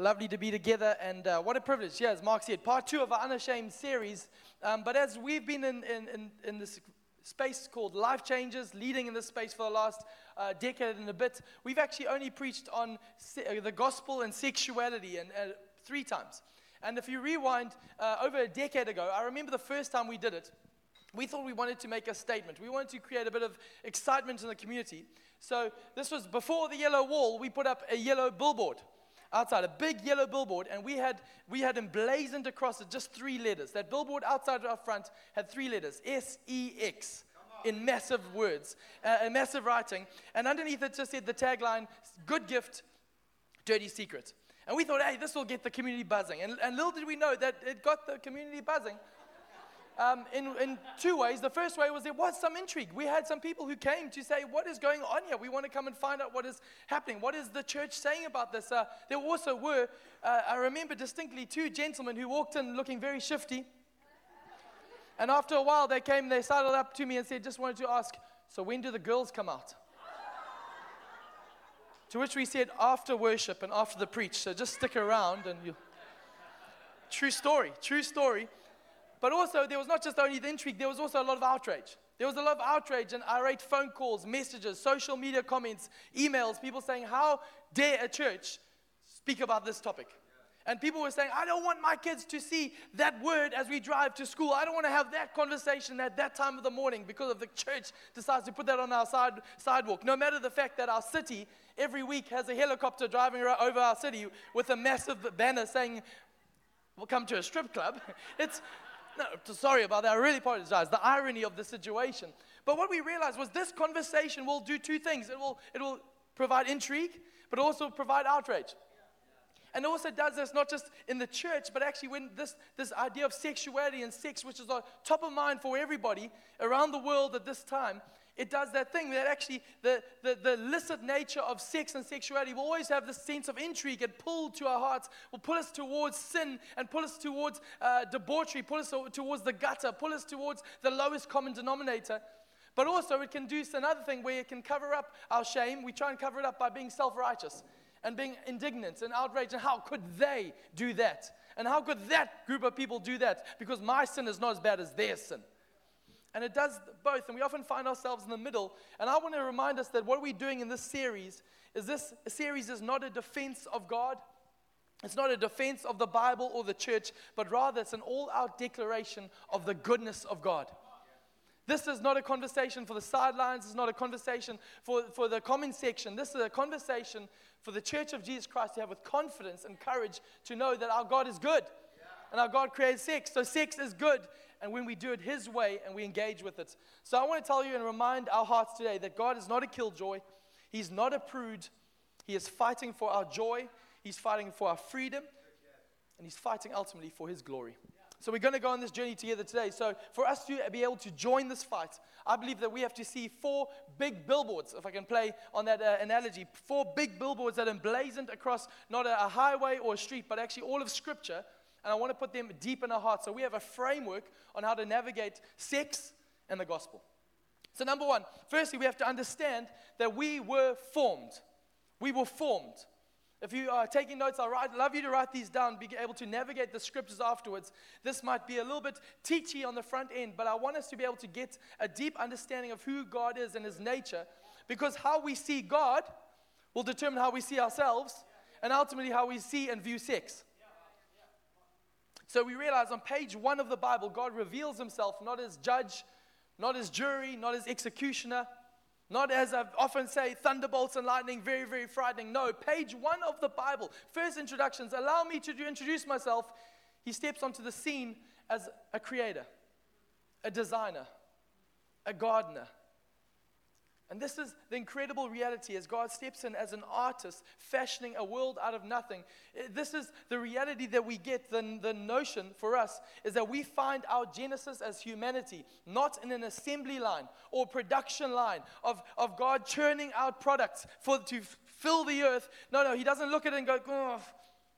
Lovely to be together, and uh, what a privilege. Yeah, as Mark said, part two of our Unashamed series. Um, but as we've been in, in, in, in, this space called Life Changes, leading in this space for the last uh, decade and a bit, we've actually only preached on se- uh, the gospel and sexuality and, uh, three times. And if you rewind uh, over a decade ago, I remember the first time we did it, we thought we wanted to make a statement. We wanted to create a bit of excitement in the community. So this was before the yellow wall, we put up a yellow billboard outside, a big yellow billboard, and we had, we had emblazoned across it just three letters. That billboard outside our front had three letters S E X in massive words, uh, massive writing. And underneath it just said the tagline Good gift, dirty secret. And we thought, hey, this will get the community buzzing. And, and little did we know that it got the community buzzing um, in, in two ways. The first way was there was some intrigue. We had some people who came to say, What is going on here? We want to come and find out what is happening. What is the church saying about this? Uh, there also were, uh, I remember distinctly, two gentlemen who walked in looking very shifty. And after a while, they came, they sidled up to me and said, Just wanted to ask, so when do the girls come out? to which we said, After worship and after the preach. So just stick around and you. True story, true story. But also, there was not just only the intrigue, there was also a lot of outrage. There was a lot of outrage and irate phone calls, messages, social media comments, emails, people saying, How dare a church speak about this topic? And people were saying, I don't want my kids to see that word as we drive to school. I don't want to have that conversation at that time of the morning because of the church decides to put that on our side, sidewalk. No matter the fact that our city every week has a helicopter driving over our city with a massive banner saying, We'll come to a strip club. It's, no, sorry about that. I really apologize. The irony of the situation. But what we realized was this conversation will do two things. It will, it will provide intrigue, but also provide outrage. And also does this not just in the church, but actually when this, this idea of sexuality and sex, which is on top of mind for everybody around the world at this time, it does that thing that actually the, the, the illicit nature of sex and sexuality will always have this sense of intrigue and pull to our hearts, will pull us towards sin and pull us towards uh, debauchery, pull us towards the gutter, pull us towards the lowest common denominator. But also, it can do another thing where it can cover up our shame. We try and cover it up by being self righteous and being indignant and outraged. And how could they do that? And how could that group of people do that? Because my sin is not as bad as their sin. And it does both, and we often find ourselves in the middle. And I want to remind us that what we're doing in this series is this series is not a defense of God. It's not a defense of the Bible or the church, but rather it's an all out declaration of the goodness of God. This is not a conversation for the sidelines. It's not a conversation for, for the comment section. This is a conversation for the church of Jesus Christ to have with confidence and courage to know that our God is good. And our God created sex. So sex is good and when we do it His way and we engage with it. So I want to tell you and remind our hearts today that God is not a killjoy, He's not a prude. He is fighting for our joy, He's fighting for our freedom, and He's fighting ultimately for His glory. So we're going to go on this journey together today. So for us to be able to join this fight, I believe that we have to see four big billboards, if I can play on that uh, analogy, four big billboards that are emblazoned across not a, a highway or a street, but actually all of Scripture and I want to put them deep in our hearts. So we have a framework on how to navigate sex and the gospel. So, number one, firstly, we have to understand that we were formed. We were formed. If you are taking notes, I'd love you to write these down, be able to navigate the scriptures afterwards. This might be a little bit teachy on the front end, but I want us to be able to get a deep understanding of who God is and his nature, because how we see God will determine how we see ourselves and ultimately how we see and view sex. So we realize on page one of the Bible, God reveals himself not as judge, not as jury, not as executioner, not as I often say, thunderbolts and lightning, very, very frightening. No, page one of the Bible, first introductions, allow me to introduce myself. He steps onto the scene as a creator, a designer, a gardener, and this is the incredible reality as God steps in as an artist, fashioning a world out of nothing. Eh, this is the reality that we get. The, the notion for us is that we find our genesis as humanity, not in an assembly line or production line of, of God churning out products for, to fill the earth. No, no, He doesn't look at it and go, oh,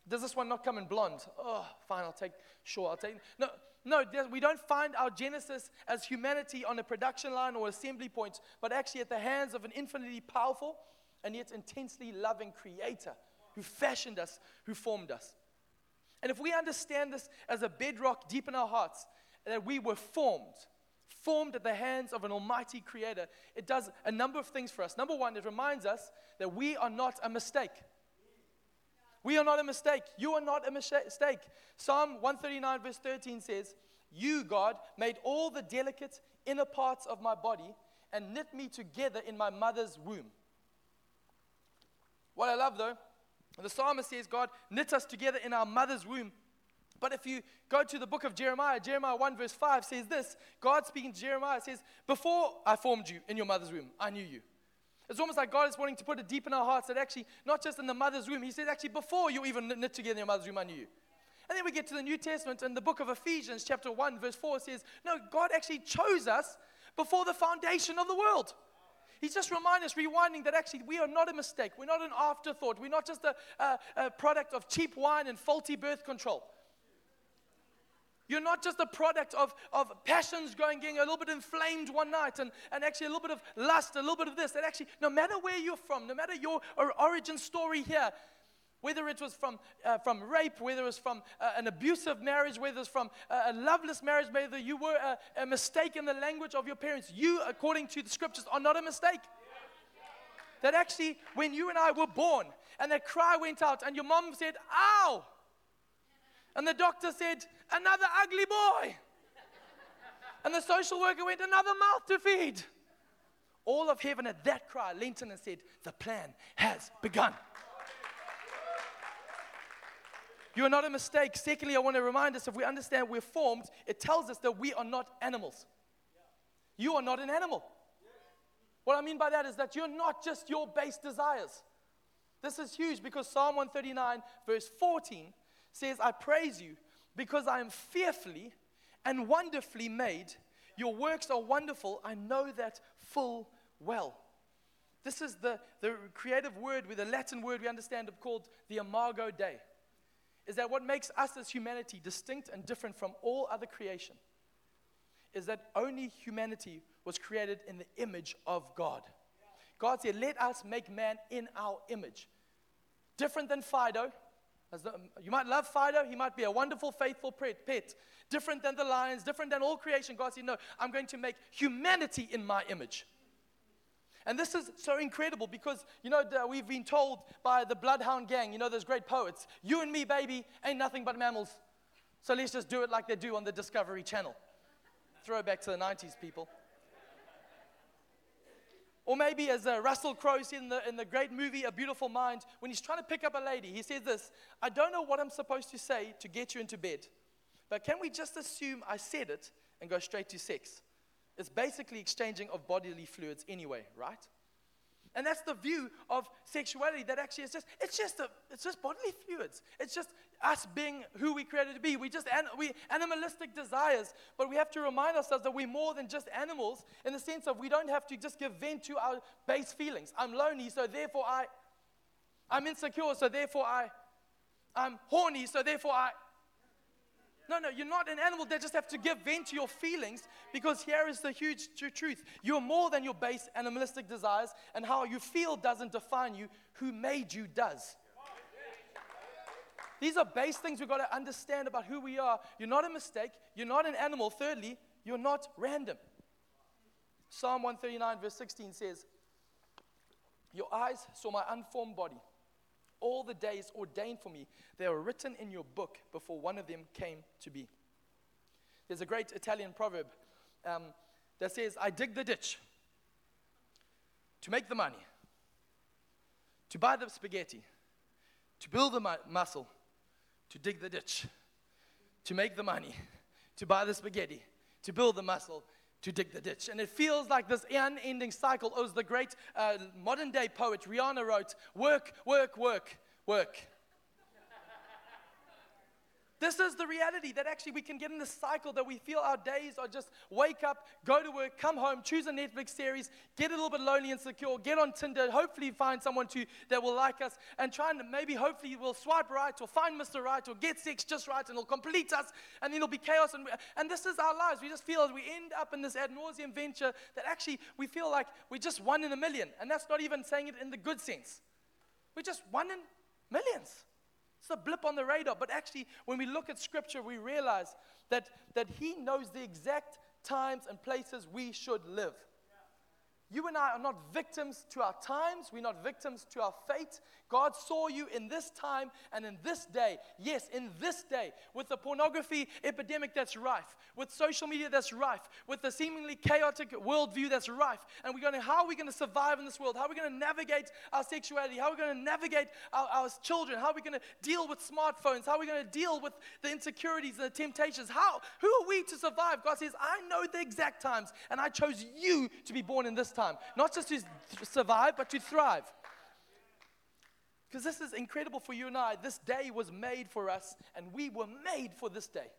does this one not come in blonde? Oh, fine, I'll take, sure, I'll take. No, no, we don't find our genesis as humanity on a production line or assembly point, but actually at the hands of an infinitely powerful and yet intensely loving creator who fashioned us, who formed us. And if we understand this as a bedrock deep in our hearts, that we were formed, formed at the hands of an almighty creator, it does a number of things for us. Number one, it reminds us that we are not a mistake. We are not a mistake. You are not a mistake. Psalm 139, verse 13 says, You, God, made all the delicate inner parts of my body and knit me together in my mother's womb. What I love, though, the psalmist says, God knit us together in our mother's womb. But if you go to the book of Jeremiah, Jeremiah 1, verse 5 says this God speaking to Jeremiah says, Before I formed you in your mother's womb, I knew you. It's almost like God is wanting to put it deep in our hearts that actually, not just in the mother's womb, He said, actually, before you even knit together in your mother's womb, I knew you. And then we get to the New Testament, and the book of Ephesians, chapter 1, verse 4 says, No, God actually chose us before the foundation of the world. He's just reminding us, rewinding that actually we are not a mistake. We're not an afterthought. We're not just a, a, a product of cheap wine and faulty birth control. You're not just a product of, of passions going, getting a little bit inflamed one night and, and actually a little bit of lust, a little bit of this. That actually, no matter where you're from, no matter your origin story here, whether it was from, uh, from rape, whether it was from uh, an abusive marriage, whether it was from uh, a loveless marriage, whether you were a, a, mistake in the language of your parents, you, according to the scriptures, are not a mistake. That actually, when you and I were born and that cry went out and your mom said, Ow! And the doctor said, Another ugly boy. And the social worker went, Another mouth to feed. All of heaven at that cry leant in and said, The plan has begun. You are not a mistake. Secondly, I want to remind us if we understand we're formed, it tells us that we are not animals. You are not an animal. What I mean by that is that you're not just your base desires. This is huge because Psalm 139, verse 14, says, I praise you because I am fearfully and wonderfully made. Your works are wonderful. I know that full well. This is the, the creative word with a Latin word we understand of called the imago Dei. Is that what makes us as humanity distinct and different from all other creation? Is that only humanity was created in the image of God. God said, Let us make man in our image. Different than Fido, you might love Fido, he might be a wonderful, faithful pet. Different than the lions, different than all creation. God said, No, I'm going to make humanity in my image. And this is so incredible because, you know, we've been told by the Bloodhound Gang, you know, those great poets, you and me, baby, ain't nothing but mammals. So let's just do it like they do on the Discovery Channel. Throwback to the 90s, people. Or maybe, as uh, Russell Crowe said in the, in the great movie A Beautiful Mind, when he's trying to pick up a lady, he says this I don't know what I'm supposed to say to get you into bed, but can we just assume I said it and go straight to sex? It's basically exchanging of bodily fluids anyway, right? And that's the view of sexuality that actually is just, it's just, a, it's just bodily fluids. It's just us being who we created to be. We just, we animalistic desires, but we have to remind ourselves that we're more than just animals in the sense of we don't have to just give vent to our base feelings. I'm lonely, so therefore I, I'm insecure, so therefore I, I'm horny, so therefore I, no, no, you're not an animal that just have to give vent to your feelings because here is the huge truth. You're more than your base animalistic desires, and how you feel doesn't define you. Who made you does. These are base things we've got to understand about who we are. You're not a mistake. You're not an animal. Thirdly, you're not random. Psalm 139, verse 16 says, Your eyes saw my unformed body all the days ordained for me, they are written in your book before one of them came to be. There's a great Italian proverb um, that says, I dig the ditch to make the money, to buy the spaghetti, to build the mu- muscle, to dig the ditch, to make the money, to buy the spaghetti, to build the muscle, to dig the ditch. And it feels like this unending cycle. As the great uh, modern day poet Rihanna wrote, work, work, work, work. This is the reality that actually we can get in this cycle that we feel our days are just wake up, go to work, come home, choose a Netflix series, get a little bit lonely and secure, get on Tinder, hopefully find someone to, that will like us, and try and maybe hopefully we'll swipe right or find Mr. Right or get sex just right and it'll complete us and then it'll be chaos. And, we, and this is our lives. We just feel as we end up in this ad nauseum venture that actually we feel like we're just one in a million. And that's not even saying it in the good sense. We're just one in Millions. It's a blip on the radar. But actually, when we look at scripture, we realize that, that He knows the exact times and places we should live. You and I are not victims to our times. We're not victims to our fate. God saw you in this time and in this day. Yes, in this day, with the pornography epidemic that's rife, with social media that's rife, with the seemingly chaotic worldview that's rife. And we're going to, how are we going to survive in this world? How are we going to navigate our sexuality? How are we going to navigate our, our children? How are we going to deal with smartphones? How are we going to deal with the insecurities and the temptations? How, who are we to survive? God says, I know the exact times, and I chose you to be born in this time. Not just to survive, but to thrive. Because this is incredible for you and I. This day was made for us, and we were made for this day.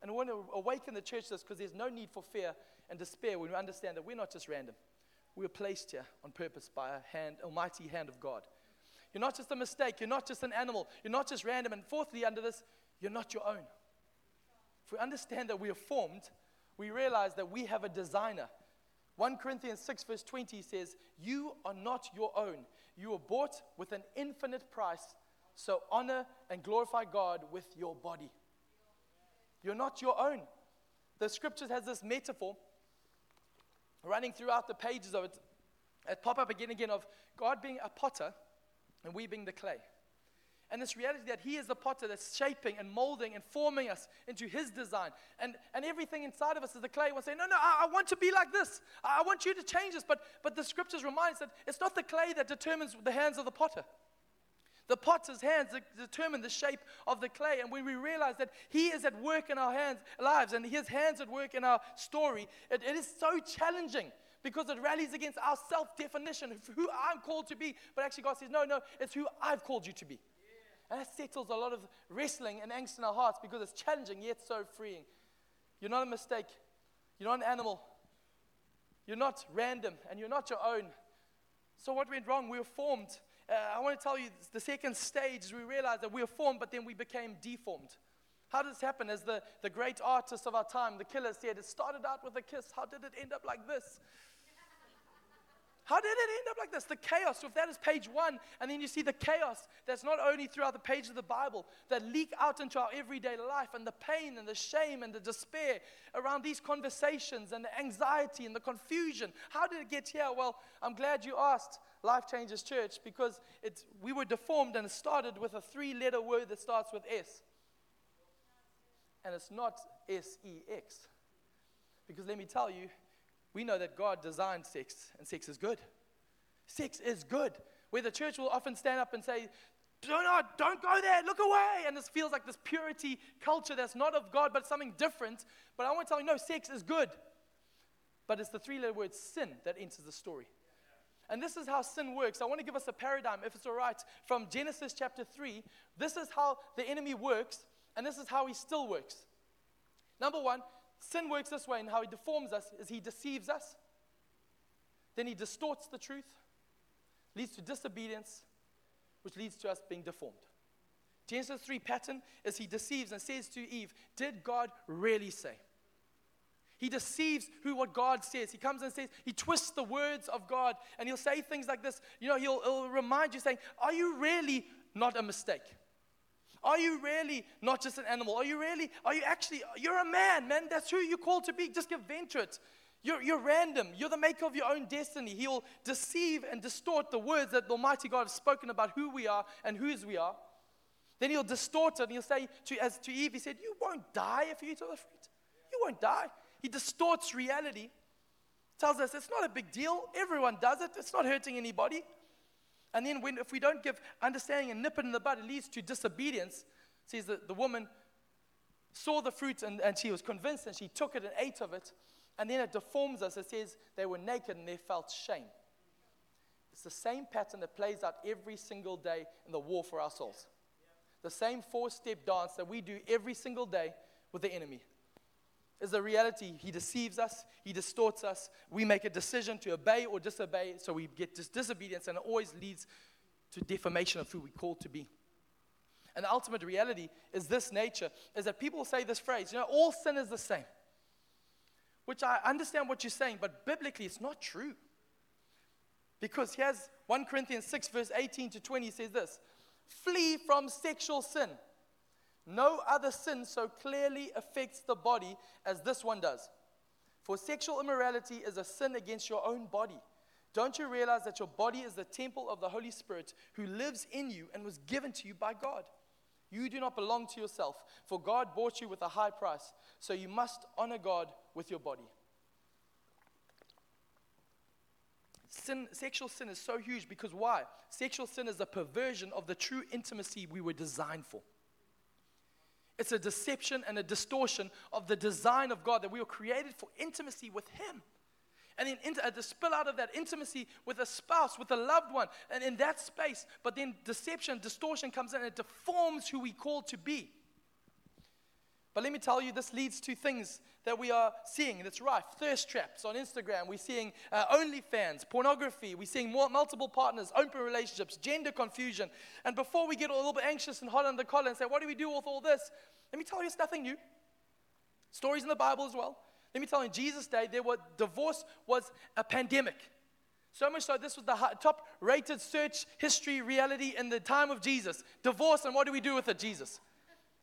And I want to awaken the church this because there's no need for fear and despair when we understand that we're not just random. We were placed here on purpose by a hand, almighty hand of God. You're not just a mistake. You're not just an animal. You're not just random. And fourthly, under this, you're not your own. If we understand that we are formed, we realize that we have a designer. 1 Corinthians 6, verse 20 says, You are not your own. You were bought with an infinite price, so honor and glorify God with your body. You're not your own. The scriptures has this metaphor running throughout the pages of it. It pop up again and again of God being a potter and we being the clay. And this reality that He is the potter that's shaping and molding and forming us into His design. And, and everything inside of us is the clay. We'll say, No, no, I, I want to be like this. I, I want you to change this. But, but the scriptures remind us that it's not the clay that determines the hands of the potter. The potter's hands determine the shape of the clay. And when we realize that He is at work in our hands, lives and His hands at work in our story, it, it is so challenging because it rallies against our self definition of who I'm called to be. But actually, God says, No, no, it's who I've called you to be. And that settles a lot of wrestling and angst in our hearts because it's challenging yet so freeing. You're not a mistake. You're not an animal. You're not random and you're not your own. So, what went wrong? We were formed. Uh, I want to tell you the second stage is we realized that we were formed, but then we became deformed. How did this happen? As the, the great artist of our time, the killer, said, it started out with a kiss. How did it end up like this? How did it end up like this? The chaos. So if that is page one, and then you see the chaos that's not only throughout the pages of the Bible that leak out into our everyday life, and the pain and the shame and the despair around these conversations, and the anxiety and the confusion. How did it get here? Well, I'm glad you asked Life Changes Church because it's, we were deformed and it started with a three letter word that starts with S. And it's not S E X. Because let me tell you, we know that God designed sex, and sex is good. Sex is good. Where the church will often stand up and say, do not, don't go there, look away. And this feels like this purity culture that's not of God, but something different. But I want to tell you, no, sex is good. But it's the three letter word sin that enters the story. And this is how sin works. I want to give us a paradigm, if it's all right, from Genesis chapter 3. This is how the enemy works, and this is how he still works. Number one, Sin works this way, and how he deforms us is he deceives us, then he distorts the truth, leads to disobedience, which leads to us being deformed. Genesis 3 pattern is he deceives and says to Eve, Did God really say? He deceives who what God says. He comes and says, he twists the words of God, and he'll say things like this. You know, he'll, he'll remind you, saying, Are you really not a mistake? Are you really not just an animal? Are you really, are you actually, you're a man, man. That's who you're called to be. Just give vent to it. You're, you're random. You're the maker of your own destiny. He'll deceive and distort the words that the Almighty God has spoken about who we are and whose we are. Then he'll distort it and he'll say to, as to Eve, he said, You won't die if you eat of the fruit. You won't die. He distorts reality, tells us it's not a big deal. Everyone does it, it's not hurting anybody. And then when, if we don't give understanding and nip it in the bud, it leads to disobedience. It says that the woman saw the fruit and, and she was convinced and she took it and ate of it. And then it deforms us. It says they were naked and they felt shame. It's the same pattern that plays out every single day in the war for our souls. The same four step dance that we do every single day with the enemy is a reality. He deceives us, he distorts us. We make a decision to obey or disobey, so we get dis- disobedience, and it always leads to defamation of who we call to be. And the ultimate reality is this nature is that people say this phrase, you know, all sin is the same. Which I understand what you're saying, but biblically it's not true. Because here's 1 Corinthians 6, verse 18 to 20 says this Flee from sexual sin. No other sin so clearly affects the body as this one does. For sexual immorality is a sin against your own body. Don't you realize that your body is the temple of the Holy Spirit who lives in you and was given to you by God? You do not belong to yourself, for God bought you with a high price. So you must honor God with your body. Sin, sexual sin is so huge because why? Sexual sin is a perversion of the true intimacy we were designed for. It's a deception and a distortion of the design of God that we were created for intimacy with Him. And then inter- uh, to spill out of that intimacy with a spouse, with a loved one, and in that space, but then deception, distortion comes in and it deforms who we call to be. But let me tell you, this leads to things that we are seeing that's rife. Thirst traps on Instagram. We're seeing uh, OnlyFans, pornography. We're seeing more, multiple partners, open relationships, gender confusion. And before we get all a little bit anxious and hot on the collar and say, what do we do with all this? Let me tell you, it's nothing new. Stories in the Bible as well. Let me tell you, in Jesus' day, there were, divorce was a pandemic. So much so, this was the top rated search history reality in the time of Jesus. Divorce, and what do we do with it, Jesus?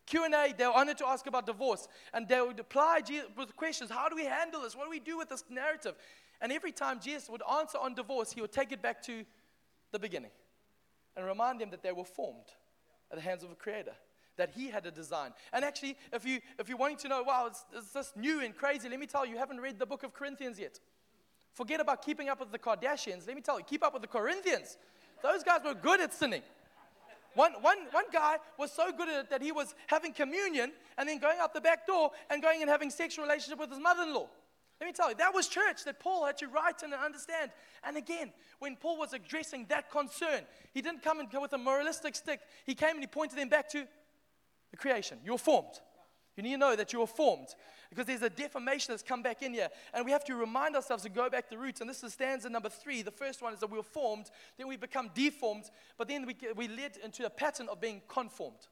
Q&A, they were honored to ask about divorce. And they would apply Jesus with questions. How do we handle this? What do we do with this narrative? And every time Jesus would answer on divorce, he would take it back to the beginning and remind them that they were formed at the hands of a creator, that he had a design. And actually, if, you, if you're wanting to know, wow, it's, it's this new and crazy, let me tell you, you haven't read the book of Corinthians yet. Forget about keeping up with the Kardashians. Let me tell you, keep up with the Corinthians. Those guys were good at sinning. One, one, one guy was so good at it that he was having communion and then going out the back door and going and having sexual relationship with his mother-in-law. Let me tell you, that was church that Paul had to write and understand. And again, when Paul was addressing that concern, he didn't come and go with a moralistic stick. He came and he pointed them back to the creation. You're formed. You need to know that you were formed because there's a deformation that's come back in here. And we have to remind ourselves to go back to roots. And this is stanza number three. The first one is that we were formed, then we become deformed, but then we, we led into a pattern of being conformed.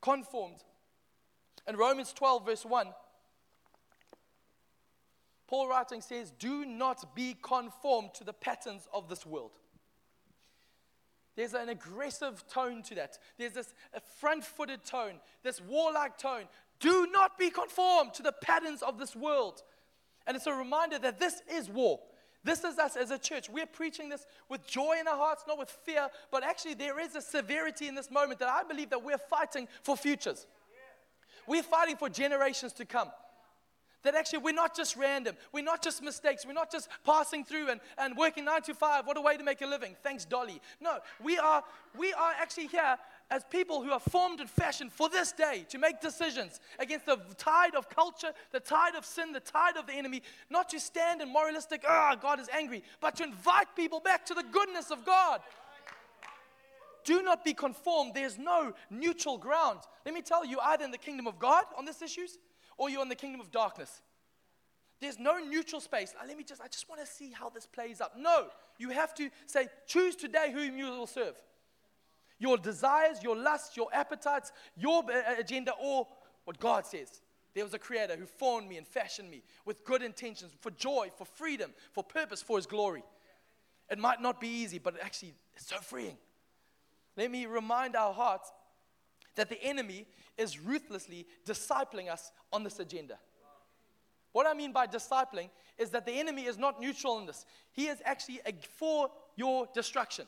Conformed. In Romans 12, verse 1, Paul writing says, Do not be conformed to the patterns of this world. There's an aggressive tone to that. There's this front footed tone, this warlike tone. Do not be conformed to the patterns of this world. And it's a reminder that this is war. This is us as a church. We're preaching this with joy in our hearts, not with fear, but actually there is a severity in this moment that I believe that we're fighting for futures. We're fighting for generations to come. That actually we're not just random. We're not just mistakes. We're not just passing through and, and working nine to five. What a way to make a living. Thanks, Dolly. No, we are, we are actually here as people who are formed and fashioned for this day to make decisions against the tide of culture, the tide of sin, the tide of the enemy, not to stand in moralistic, ah, oh, God is angry, but to invite people back to the goodness of God. Do not be conformed. There's no neutral ground. Let me tell you, either in the kingdom of God on these issues or you're in the kingdom of darkness. There's no neutral space. let me just, I just want to see how this plays up. No, you have to say, choose today whom you will serve. Your desires, your lusts, your appetites, your uh, agenda, or what God says. There was a creator who formed me and fashioned me with good intentions, for joy, for freedom, for purpose, for his glory. It might not be easy, but actually, it's so freeing. Let me remind our hearts that the enemy is ruthlessly discipling us on this agenda. What I mean by discipling is that the enemy is not neutral in this. He is actually for your destruction.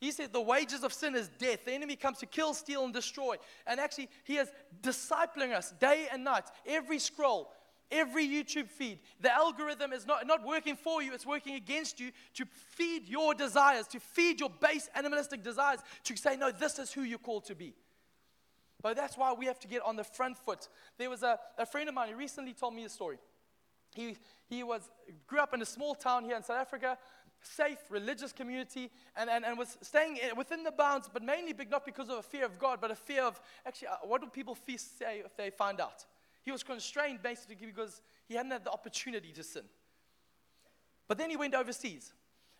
He said the wages of sin is death. The enemy comes to kill, steal, and destroy. And actually, he is discipling us day and night. Every scroll, every YouTube feed, the algorithm is not, not working for you, it's working against you to feed your desires, to feed your base animalistic desires, to say, no, this is who you're called to be. But that's why we have to get on the front foot. There was a, a friend of mine, who recently told me a story. He, he was, grew up in a small town here in South Africa, safe, religious community, and, and, and was staying within the bounds, but mainly big, not because of a fear of God, but a fear of actually, uh, what do people say if they find out? He was constrained basically because he hadn't had the opportunity to sin. But then he went overseas,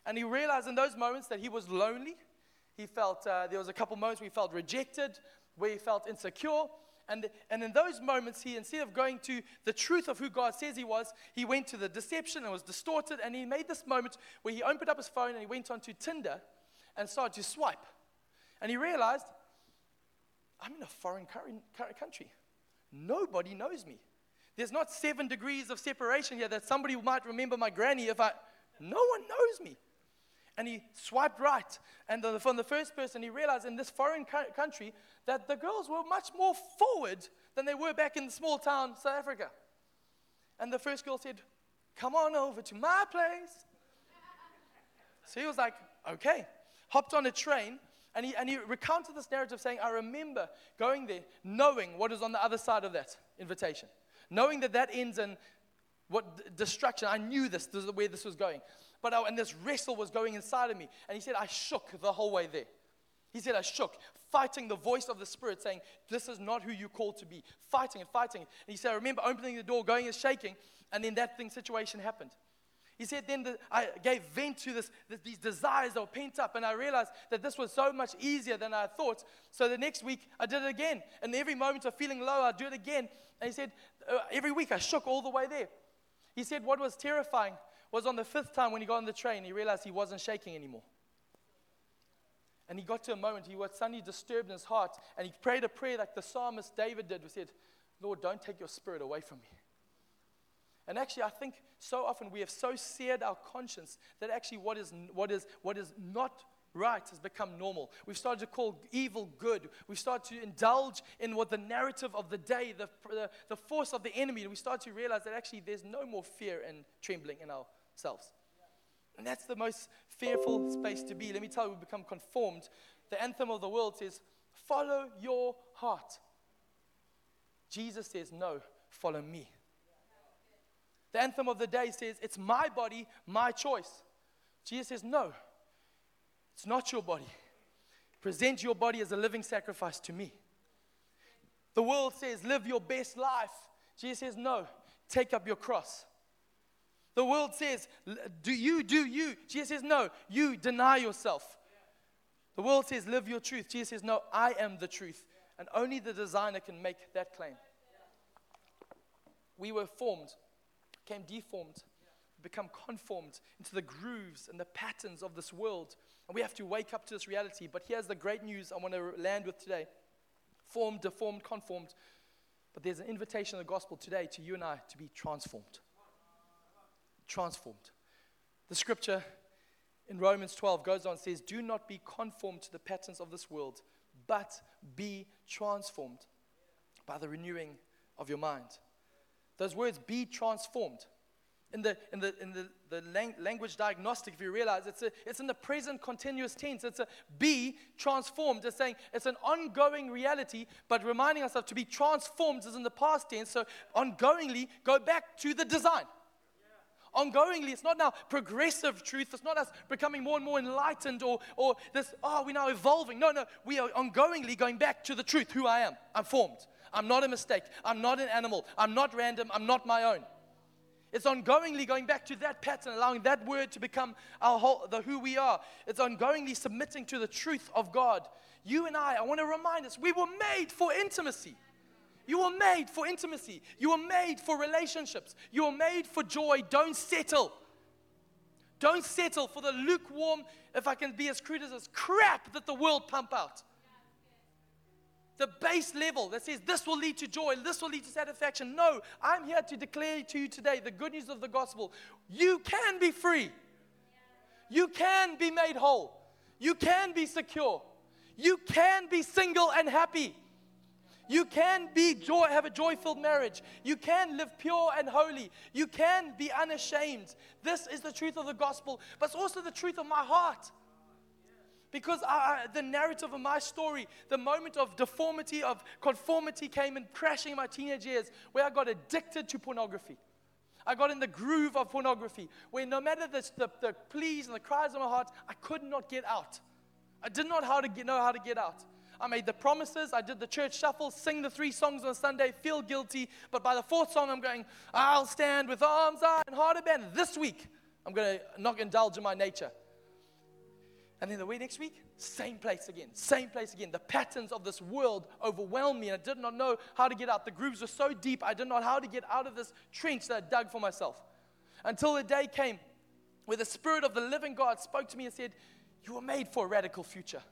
and he realized in those moments that he was lonely. He felt, uh, there was a couple moments where he felt rejected, where he felt insecure. And, and in those moments, he, instead of going to the truth of who God says he was, he went to the deception and was distorted. And he made this moment where he opened up his phone and he went onto Tinder and started to swipe. And he realized, I'm in a foreign country. Nobody knows me. There's not seven degrees of separation here that somebody might remember my granny if I. No one knows me. And he swiped right. And the, from the first person, he realized in this foreign country that the girls were much more forward than they were back in the small town South Africa. And the first girl said, Come on over to my place. So he was like, Okay. Hopped on a train and he, and he recounted this narrative saying, I remember going there knowing what is on the other side of that invitation, knowing that that ends in what destruction. I knew this, this is where this was going. But I, and this wrestle was going inside of me. And he said, I shook the whole way there. He said, I shook, fighting the voice of the Spirit, saying, This is not who you called to be. Fighting and fighting. And he said, I remember opening the door, going and shaking, and then that thing situation happened. He said, then the, I gave vent to this, this, these desires that were pent up, and I realized that this was so much easier than I thought. So the next week, I did it again. And every moment of feeling low, I'd do it again. And he said, uh, every week, I shook all the way there. He said, what was terrifying was on the fifth time when he got on the train, he realized he wasn't shaking anymore. And he got to a moment, he was suddenly disturbed in his heart, and he prayed a prayer like the psalmist David did, who said, Lord, don't take your spirit away from me. And actually, I think so often we have so seared our conscience that actually what is, what is, what is not right has become normal. We've started to call evil good. We've started to indulge in what the narrative of the day, the, the, the force of the enemy, and we start to realize that actually there's no more fear and trembling in ourselves. And that's the most fearful space to be. Let me tell you, we become conformed. The anthem of the world says, Follow your heart. Jesus says, No, follow me. The anthem of the day says, It's my body, my choice. Jesus says, No, it's not your body. Present your body as a living sacrifice to me. The world says, Live your best life. Jesus says, No, take up your cross. The world says, Do you, do you? Jesus says, No, you deny yourself. The world says, Live your truth. Jesus says, No, I am the truth. And only the designer can make that claim. We were formed came deformed, become conformed into the grooves and the patterns of this world. And we have to wake up to this reality. But here's the great news I want to land with today formed, deformed, conformed. But there's an invitation in the gospel today to you and I to be transformed. Transformed. The scripture in Romans 12 goes on and says, Do not be conformed to the patterns of this world, but be transformed by the renewing of your mind. Those words, be transformed. In the, in the, in the, the lang- language diagnostic, if you realize, it's, a, it's in the present continuous tense. It's a be transformed. It's saying it's an ongoing reality, but reminding ourselves to be transformed is in the past tense. So, ongoingly, go back to the design. Ongoingly, it's not now progressive truth. It's not us becoming more and more enlightened or, or this, oh, we're now evolving. No, no, we are ongoingly going back to the truth who I am. I'm formed. I'm not a mistake. I'm not an animal. I'm not random. I'm not my own. It's ongoingly going back to that pattern, allowing that word to become our whole, the who we are. It's ongoingly submitting to the truth of God. You and I, I want to remind us, we were made for intimacy. You were made for intimacy. You were made for relationships. You were made for joy. Don't settle. Don't settle for the lukewarm, if I can be as crude as this, crap that the world pump out the base level that says this will lead to joy, this will lead to satisfaction. No, I'm here to declare to you today the good news of the gospel. You can be free, you can be made whole, you can be secure, you can be single and happy. You can be joy, have a joy-filled marriage. You can live pure and holy. You can be unashamed. This is the truth of the gospel, but it's also the truth of my heart. Because I, the narrative of my story, the moment of deformity, of conformity came and crashing in my teenage years, where I got addicted to pornography. I got in the groove of pornography, where no matter the, the, the pleas and the cries of my heart, I could not get out. I did not how to get, know how to get out. I made the promises, I did the church shuffle, sing the three songs on Sunday, feel guilty, but by the fourth song, I'm going, I'll stand with arms out and heart abandoned. This week, I'm going to not indulge in my nature. And then the week next week, same place again, same place again. The patterns of this world overwhelmed me, and I did not know how to get out. The grooves were so deep, I didn't know how to get out of this trench that I dug for myself. Until the day came where the Spirit of the living God spoke to me and said, You were made for a radical future.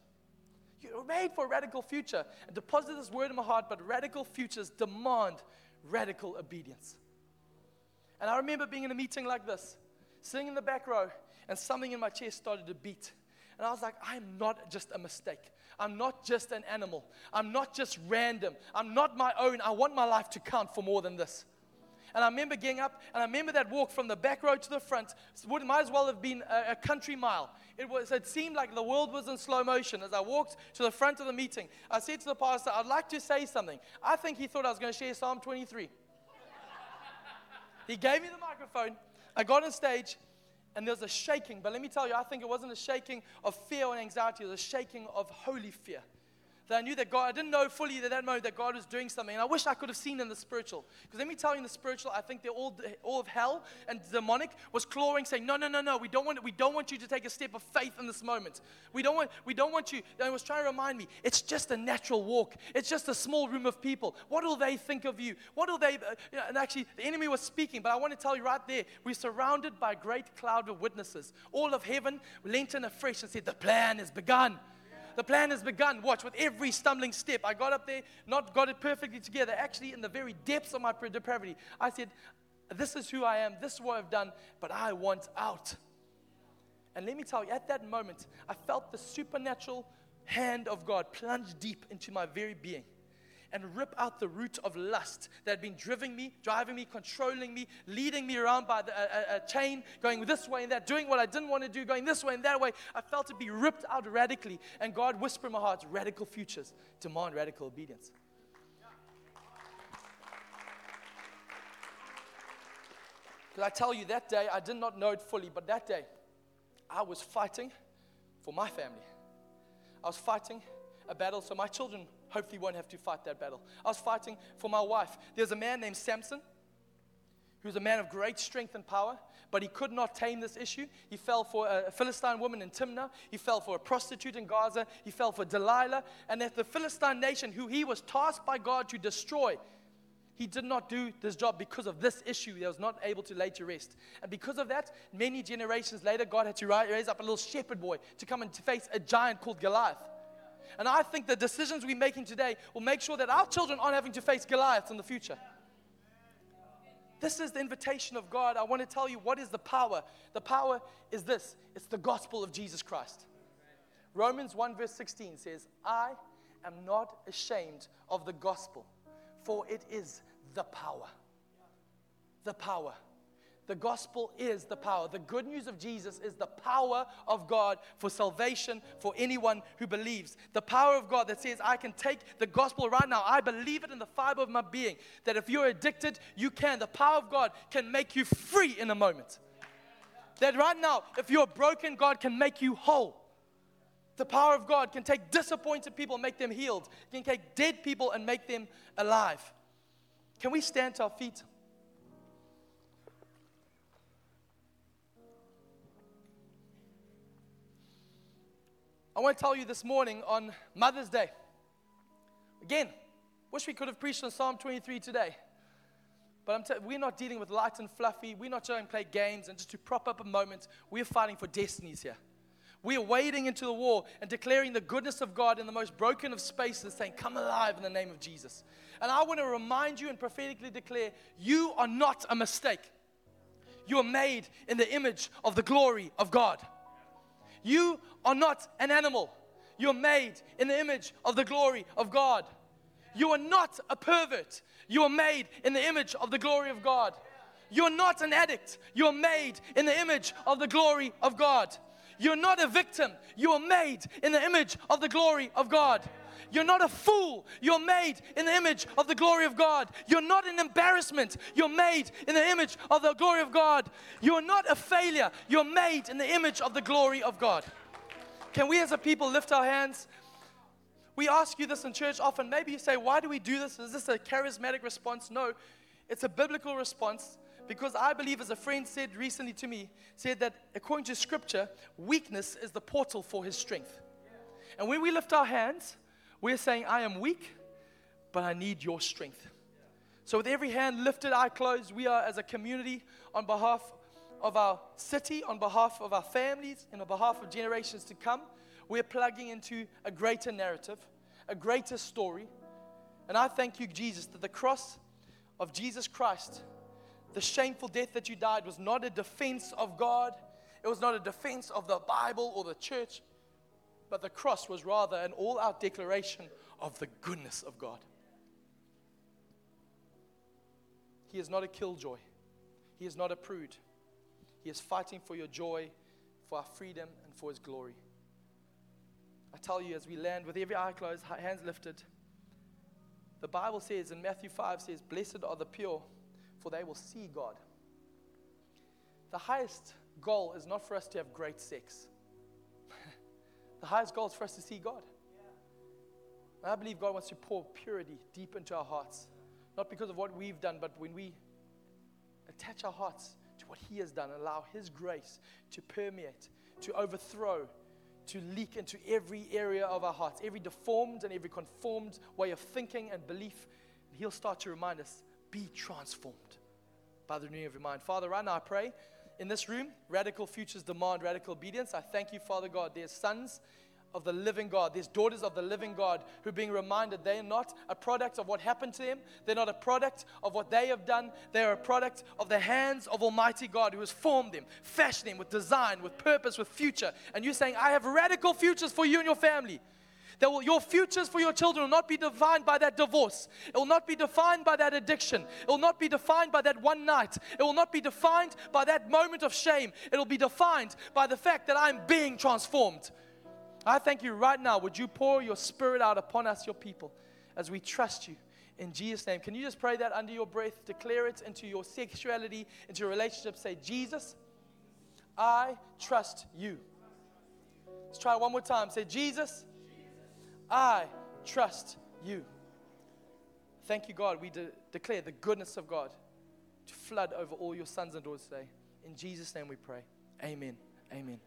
You were made for a radical future. And deposited this word in my heart, but radical futures demand radical obedience. And I remember being in a meeting like this, sitting in the back row, and something in my chest started to beat. And I was like, I'm not just a mistake. I'm not just an animal. I'm not just random. I'm not my own. I want my life to count for more than this. And I remember getting up, and I remember that walk from the back row to the front. It might as well have been a, a country mile. It, was, it seemed like the world was in slow motion. As I walked to the front of the meeting, I said to the pastor, I'd like to say something. I think he thought I was going to share Psalm 23. he gave me the microphone. I got on stage, and there was a shaking. But let me tell you, I think it wasn't a shaking of fear and anxiety, it was a shaking of holy fear that I knew that God, I didn't know fully at that moment that God was doing something. And I wish I could have seen in the spiritual. Because let me tell you, in the spiritual, I think they're all, all of hell and demonic was clawing, saying, No, no, no, no, we don't, want, we don't want you to take a step of faith in this moment. We don't want, we don't want you. And it was trying to remind me, it's just a natural walk, it's just a small room of people. What will they think of you? What will they, uh, you know, and actually, the enemy was speaking, but I want to tell you right there, we're surrounded by a great cloud of witnesses. All of heaven leant in afresh and said, The plan has begun. The plan has begun. Watch, with every stumbling step, I got up there, not got it perfectly together. Actually, in the very depths of my depravity, I said, This is who I am, this is what I've done, but I want out. And let me tell you, at that moment, I felt the supernatural hand of God plunge deep into my very being and rip out the root of lust that had been driving me, driving me, controlling me, leading me around by the, a, a, chain, going this way and that, doing what I didn't want to do, going this way and that way. I felt it be ripped out radically. And God whispered in my heart, radical futures demand radical obedience. Because I tell you, that day, I did not know it fully, but that day, I was fighting for my family. I was fighting a battle so my children hopefully won't have to fight that battle. I was fighting for my wife. There's a man named Samson who was a man of great strength and power, but he could not tame this issue. He fell for a Philistine woman in Timnah. He fell for a prostitute in Gaza. He fell for Delilah. And that the Philistine nation, who he was tasked by God to destroy, he did not do this job because of this issue. He was not able to lay to rest. And because of that, many generations later, God had to raise up a little shepherd boy to come and to face a giant called Goliath. And I think the decisions we're making today will make sure that our children aren't having to face Goliath in the future. This is the invitation of God. I want to tell you what is the power. The power is this it's the gospel of Jesus Christ. Romans 1, verse 16 says, I am not ashamed of the gospel, for it is the power. The power. The gospel is the power. The good news of Jesus is the power of God for salvation for anyone who believes. The power of God that says, I can take the gospel right now. I believe it in the fiber of my being. That if you're addicted, you can. The power of God can make you free in a moment. That right now, if you're broken, God can make you whole. The power of God can take disappointed people and make them healed, can take dead people and make them alive. Can we stand to our feet? I want to tell you this morning on Mother's Day. Again, wish we could have preached on Psalm 23 today. But t- we're not dealing with light and fluffy. We're not trying to play games and just to prop up a moment. We're fighting for destinies here. We are wading into the war and declaring the goodness of God in the most broken of spaces, saying, Come alive in the name of Jesus. And I want to remind you and prophetically declare you are not a mistake. You are made in the image of the glory of God. You are not an animal. You're made in the image of the glory of God. You are not a pervert. You are made in the image of the glory of God. You're not an addict. You're made in the image of the glory of God. You're not a victim. You are made in the image of the glory of God. You're not a fool. You're made in the image of the glory of God. You're not an embarrassment. You're made in the image of the glory of God. You're not a failure. You're made in the image of the glory of God. Can we as a people lift our hands? We ask you this in church often. Maybe you say, Why do we do this? Is this a charismatic response? No, it's a biblical response because I believe, as a friend said recently to me, said that according to scripture, weakness is the portal for his strength. And when we lift our hands, we're saying, I am weak, but I need your strength. So, with every hand lifted, eye closed, we are as a community on behalf of our city, on behalf of our families, and on behalf of generations to come. We're plugging into a greater narrative, a greater story. And I thank you, Jesus, that the cross of Jesus Christ, the shameful death that you died, was not a defense of God, it was not a defense of the Bible or the church, but the cross was rather an all out declaration of the goodness of God. He is not a killjoy, He is not a prude. He is fighting for your joy, for our freedom, and for His glory. I tell you, as we land with every eye closed, hands lifted, the Bible says in Matthew 5 says, Blessed are the pure, for they will see God. The highest goal is not for us to have great sex. the highest goal is for us to see God. I believe God wants to pour purity deep into our hearts. Not because of what we've done, but when we attach our hearts to what He has done, allow His grace to permeate, to overthrow, to leak into every area of our hearts, every deformed and every conformed way of thinking and belief. And He'll start to remind us be transformed by the renewing of your mind. Father, right now I pray in this room, radical futures demand radical obedience. I thank you, Father God. There's sons of the living God. There's daughters of the living God who are being reminded they are not a product of what happened to them. They're not a product of what they have done. They are a product of the hands of Almighty God who has formed them, fashioned them with design, with purpose, with future. And you're saying, I have radical futures for you and your family. That will, your futures for your children will not be defined by that divorce. It will not be defined by that addiction. It will not be defined by that one night. It will not be defined by that moment of shame. It will be defined by the fact that I'm being transformed. I thank you right now. Would you pour your spirit out upon us, your people, as we trust you? In Jesus' name. Can you just pray that under your breath? Declare it into your sexuality, into your relationship. Say, Jesus, I trust you. Let's try one more time. Say, Jesus, I trust you. Thank you, God. We de- declare the goodness of God to flood over all your sons and daughters today. In Jesus' name we pray. Amen. Amen.